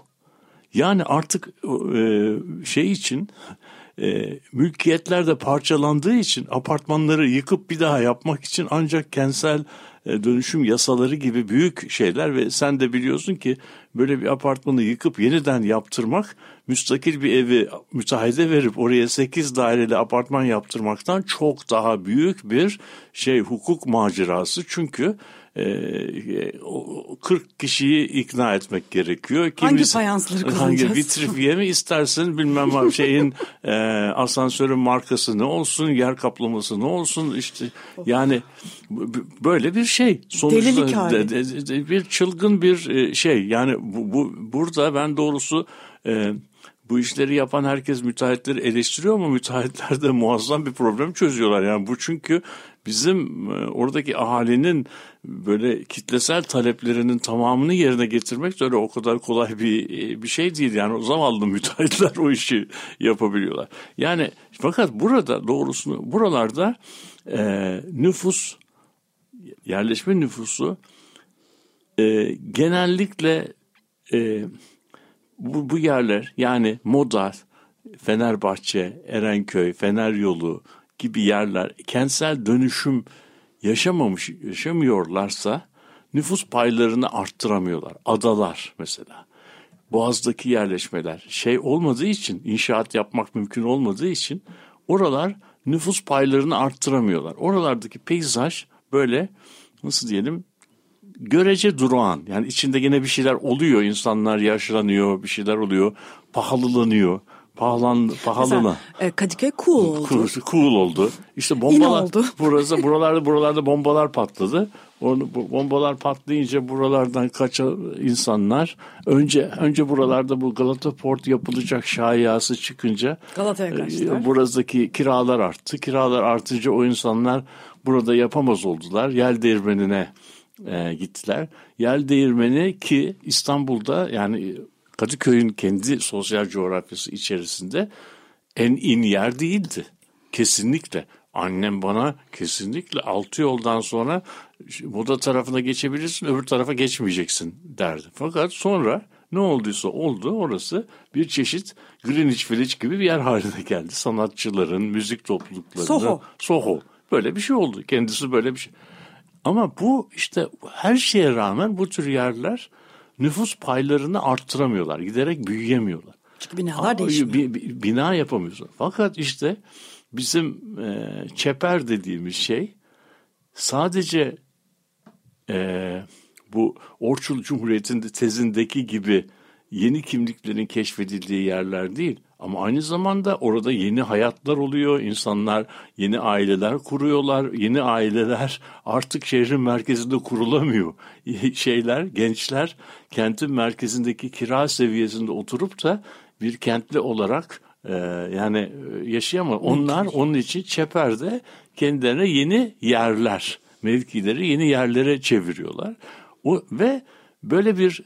Yani artık e, şey için e, mülkiyetler de parçalandığı için apartmanları yıkıp bir daha yapmak için ancak kentsel dönüşüm yasaları gibi büyük şeyler ve sen de biliyorsun ki böyle bir apartmanı yıkıp yeniden yaptırmak müstakil bir evi müteahhide verip oraya 8 daireli apartman yaptırmaktan çok daha büyük bir şey hukuk macerası. Çünkü 40 ee, kişiyi ikna etmek gerekiyor. Kimisi, hangi fayansları kullanacağız? Hangi vitrifiye mi istersin bilmem şeyin [LAUGHS] e, asansörün markası ne olsun, yer kaplaması ne olsun işte yani böyle bir şey. Sonuçta de, de, de, bir çılgın bir e, şey yani bu, bu burada ben doğrusu e, bu işleri yapan herkes müteahhitleri eleştiriyor ama müteahhitler de [LAUGHS] muazzam bir problem çözüyorlar. Yani bu çünkü bizim e, oradaki ahalinin böyle kitlesel taleplerinin tamamını yerine getirmek de öyle o kadar kolay bir e, bir şey değil. Yani o zavallı müteahhitler o işi yapabiliyorlar. Yani fakat burada doğrusunu buralarda e, nüfus yerleşme nüfusu e, genellikle e, bu, bu yerler yani Moda, Fenerbahçe, Erenköy, Fener Yolu gibi yerler kentsel dönüşüm yaşamamış, yaşamıyorlarsa nüfus paylarını arttıramıyorlar. Adalar mesela. Boğaz'daki yerleşmeler şey olmadığı için, inşaat yapmak mümkün olmadığı için oralar nüfus paylarını arttıramıyorlar. Oralardaki peyzaj böyle nasıl diyelim görece durağan. Yani içinde yine bir şeyler oluyor. İnsanlar yaşlanıyor, bir şeyler oluyor. Pahalılanıyor. Pahalan, pahalına. e, Kadıköy cool oldu. Cool, cool oldu. İşte bombalar oldu. [LAUGHS] burası buralarda buralarda bombalar patladı. O bombalar patlayınca buralardan kaçan insanlar önce önce buralarda bu Galata Port yapılacak şayası çıkınca Galata'ya kaçtılar. E, buradaki kiralar arttı. Kiralar artınca o insanlar burada yapamaz oldular. Yel değirmenine e, gittiler. Yel değirmeni ki İstanbul'da yani Kadıköy'ün kendi sosyal coğrafyası içerisinde en in yer değildi. Kesinlikle. Annem bana kesinlikle altı yoldan sonra moda tarafına geçebilirsin öbür tarafa geçmeyeceksin derdi. Fakat sonra ne olduysa oldu orası bir çeşit Greenwich Village gibi bir yer haline geldi. Sanatçıların, müzik topluluklarının. Soho. Soho. Böyle bir şey oldu. Kendisi böyle bir şey. Ama bu işte her şeye rağmen bu tür yerler nüfus paylarını arttıramıyorlar. Giderek büyüyemiyorlar. Çünkü binalar değişmiyor. B- bina yapamıyorsun. Fakat işte bizim e, çeper dediğimiz şey sadece e, bu Orçul Cumhuriyeti'nde tezindeki gibi yeni kimliklerin keşfedildiği yerler değil. Ama aynı zamanda orada yeni hayatlar oluyor. İnsanlar yeni aileler kuruyorlar. Yeni aileler artık şehrin merkezinde kurulamıyor. [LAUGHS] Şeyler, gençler kentin merkezindeki kira seviyesinde oturup da bir kentli olarak e, yani e, yaşayamıyor. Onlar onun için Çeper'de kendilerine yeni yerler, mevkileri yeni yerlere çeviriyorlar. O ve Böyle bir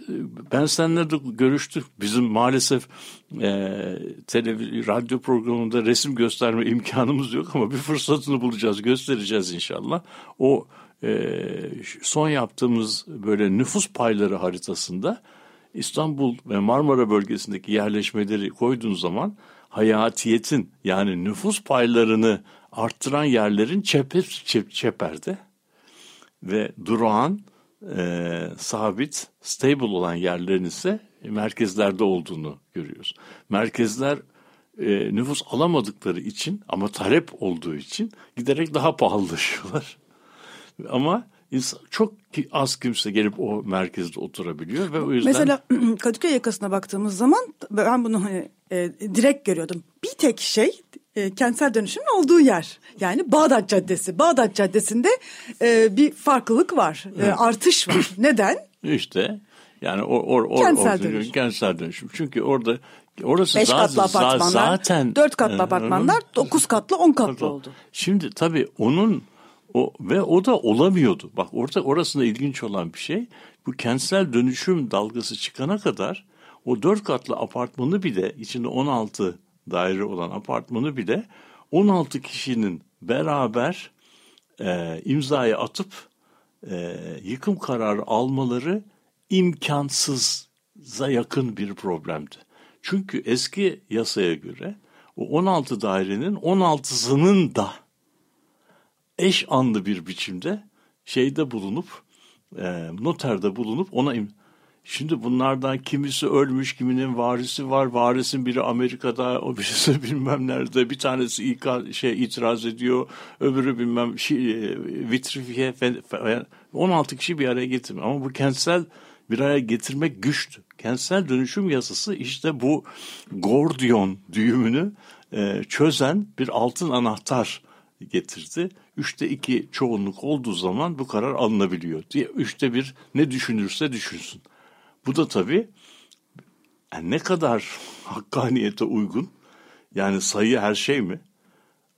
ben seninle de görüştük. Bizim maalesef e, televiz radyo programında resim gösterme imkanımız yok ama bir fırsatını bulacağız, göstereceğiz inşallah. O e, son yaptığımız böyle nüfus payları haritasında İstanbul ve Marmara bölgesindeki yerleşmeleri koyduğun zaman hayatiyetin yani nüfus paylarını arttıran yerlerin çeper, çep, çeperde ve durağan e, sabit, stable olan yerlerin ise merkezlerde olduğunu görüyoruz. Merkezler e, nüfus alamadıkları için ama talep olduğu için giderek daha pahalılaşıyorlar. [LAUGHS] ama insan, çok az kimse gelip o merkezde oturabiliyor ve o yüzden... Mesela [CLEARS THROAT] Kadıköy yakasına baktığımız zaman ben bunu hani, e, direkt görüyordum. Bir tek şey e, kentsel dönüşümün olduğu yer. Yani Bağdat Caddesi. Bağdat Caddesi'nde e, bir farklılık var. E, artış var. [CLEARS THROAT] Neden? İşte yani or, or, or, kentsel, or, dönüşüm. kentsel dönüşüm. Çünkü orada orası Beş zaten, katlı apartmanlar, zaten dört katlı apartmanlar, dokuz katlı, on katlı oldu. Şimdi tabii onun o ve o da olamıyordu. Bak orada orasında ilginç olan bir şey bu kentsel dönüşüm dalgası çıkana kadar o dört katlı apartmanı bile içinde 16 daire olan apartmanı bile 16 kişinin beraber e, imzayı atıp e, yıkım kararı almaları imkansıza yakın bir problemdi. Çünkü eski yasaya göre o 16 dairenin 16'sının da eş anlı bir biçimde şeyde bulunup e, noterde bulunup ona im Şimdi bunlardan kimisi ölmüş, kiminin varisi var. Varisin biri Amerika'da, o birisi [LAUGHS] bilmem nerede. Bir tanesi ilk şey itiraz ediyor, öbürü bilmem şey, vitrifiye 16 kişi bir araya getirmiyor. Ama bu kentsel bir araya getirmek güçtü. Kentsel dönüşüm yasası işte bu Gordiyon düğümünü e, çözen bir altın anahtar getirdi. Üçte iki çoğunluk olduğu zaman bu karar alınabiliyor diye. Üçte bir ne düşünürse düşünsün. Bu da tabii yani ne kadar [LAUGHS] hakkaniyete uygun yani sayı her şey mi?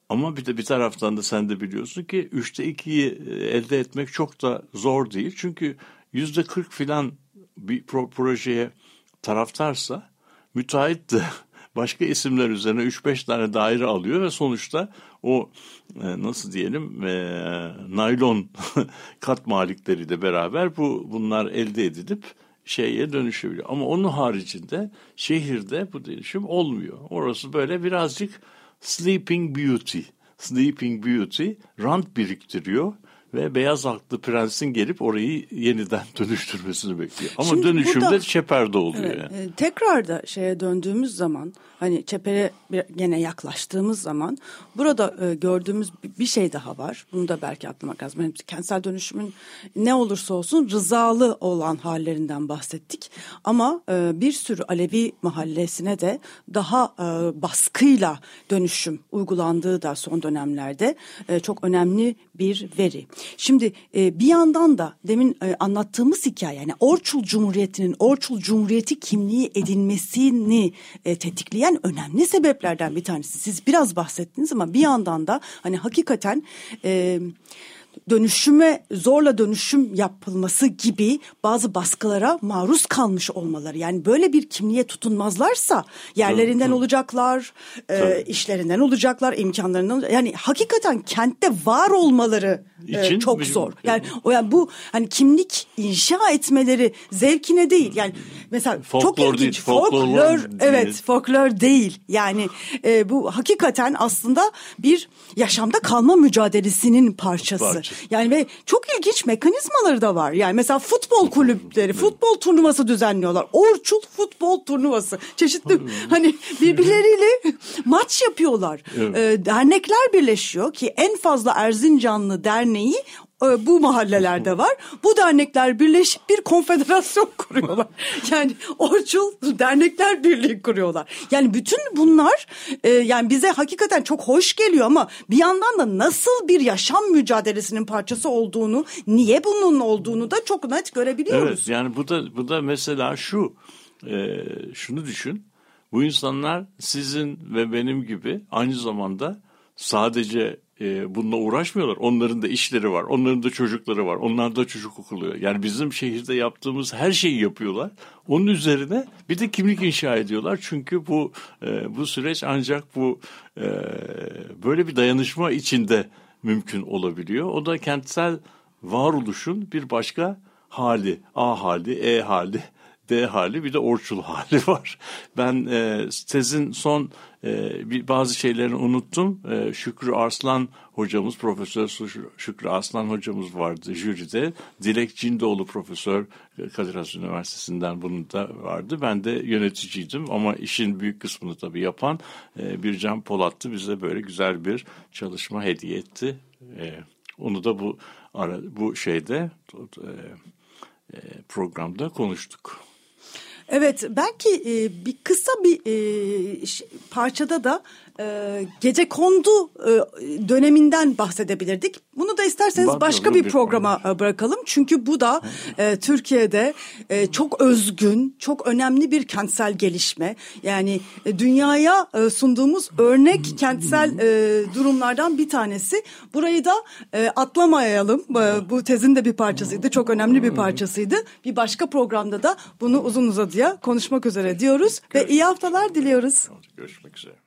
Ama bir de bir taraftan da sen de biliyorsun ki üçte ikiyi elde etmek çok da zor değil. Çünkü yüzde kırk filan bir pro projeye taraftarsa müteahhit de [LAUGHS] başka isimler üzerine 3-5 tane daire alıyor ve sonuçta o e, nasıl diyelim e, naylon [LAUGHS] kat malikleri de beraber bu bunlar elde edilip şeye dönüşebiliyor. Ama onun haricinde şehirde bu dönüşüm olmuyor. Orası böyle birazcık sleeping beauty. Sleeping beauty rant biriktiriyor ve beyaz aklı prensin gelip orayı yeniden [LAUGHS] dönüştürmesini bekliyor. Ama Şimdi dönüşümde burada, çeperde oluyor. Evet, yani. E, tekrar da şeye döndüğümüz zaman hani çepere gene yaklaştığımız zaman burada e, gördüğümüz bir şey daha var. Bunu da belki atlamak lazım. Yani kentsel dönüşümün ne olursa olsun rızalı olan hallerinden bahsettik. Ama e, bir sürü Alevi mahallesine de daha e, baskıyla dönüşüm uygulandığı da son dönemlerde e, çok önemli bir veri. Şimdi e, bir yandan da demin e, anlattığımız hikaye yani Orçul Cumhuriyeti'nin Orçul Cumhuriyeti kimliği edinmesini e, tetikleyen önemli sebeplerden bir tanesi. Siz biraz bahsettiniz ama bir yandan da hani hakikaten... E, dönüşüme zorla dönüşüm yapılması gibi bazı baskılara maruz kalmış olmaları. Yani böyle bir kimliğe tutunmazlarsa yerlerinden tabii, olacaklar, e, işlerinden olacaklar, imkanlarından yani hakikaten kentte var olmaları e, çok zor. Yani o yani bu hani kimlik inşa etmeleri zevkine değil. Yani mesela folklor çok ilginç değil, folklor, folklor evet değil. folklor değil. Yani e, bu hakikaten aslında bir yaşamda kalma mücadelesinin parçası. Parça. Yani ve çok ilginç mekanizmaları da var. Yani mesela futbol kulüpleri, futbol turnuvası düzenliyorlar. Orçul futbol turnuvası. Çeşitli hani birbirleriyle maç yapıyorlar. Evet. Ee, dernekler birleşiyor ki en fazla Erzincanlı derneği bu mahallelerde var. Bu dernekler birleşip bir konfederasyon [LAUGHS] kuruyorlar. Yani Orçul Dernekler Birliği kuruyorlar. Yani bütün bunlar e, yani bize hakikaten çok hoş geliyor ama bir yandan da nasıl bir yaşam mücadelesinin parçası olduğunu, niye bunun olduğunu da çok net görebiliyoruz. Evet yani bu da bu da mesela şu e, şunu düşün. Bu insanlar sizin ve benim gibi aynı zamanda sadece e, bununla uğraşmıyorlar. Onların da işleri var. Onların da çocukları var. Onlar da çocuk okuluyor. Yani bizim şehirde yaptığımız her şeyi yapıyorlar. Onun üzerine bir de kimlik inşa ediyorlar. Çünkü bu e, bu süreç ancak bu e, böyle bir dayanışma içinde mümkün olabiliyor. O da kentsel varoluşun bir başka hali. A hali, E hali, D hali bir de Orçul [LAUGHS] hali var. Ben e, tezin son e, bir, bazı şeylerini unuttum. E, Şükrü Arslan hocamız, Profesör Şükrü Arslan hocamız vardı jüride. Dilek Cindoğlu Profesör Kadir Has Üniversitesi'nden bunun da vardı. Ben de yöneticiydim ama işin büyük kısmını tabii yapan e, Bircan Polat'tı. Bize böyle güzel bir çalışma hediye etti. E, onu da bu ara, bu şeyde e, e programda konuştuk. Evet belki e, bir kısa bir e, parçada da e, gece kondu e, döneminden bahsedebilirdik. Bunu da isterseniz başka bir programa e, bırakalım. Çünkü bu da e, Türkiye'de e, çok özgün, çok önemli bir kentsel gelişme. Yani e, dünyaya e, sunduğumuz örnek kentsel e, durumlardan bir tanesi. Burayı da e, atlamayalım. E, bu tezin de bir parçasıydı. Çok önemli bir parçasıydı. Bir başka programda da bunu uzun uzadıya konuşmak üzere diyoruz ve iyi haftalar diliyoruz. Görüşmek üzere.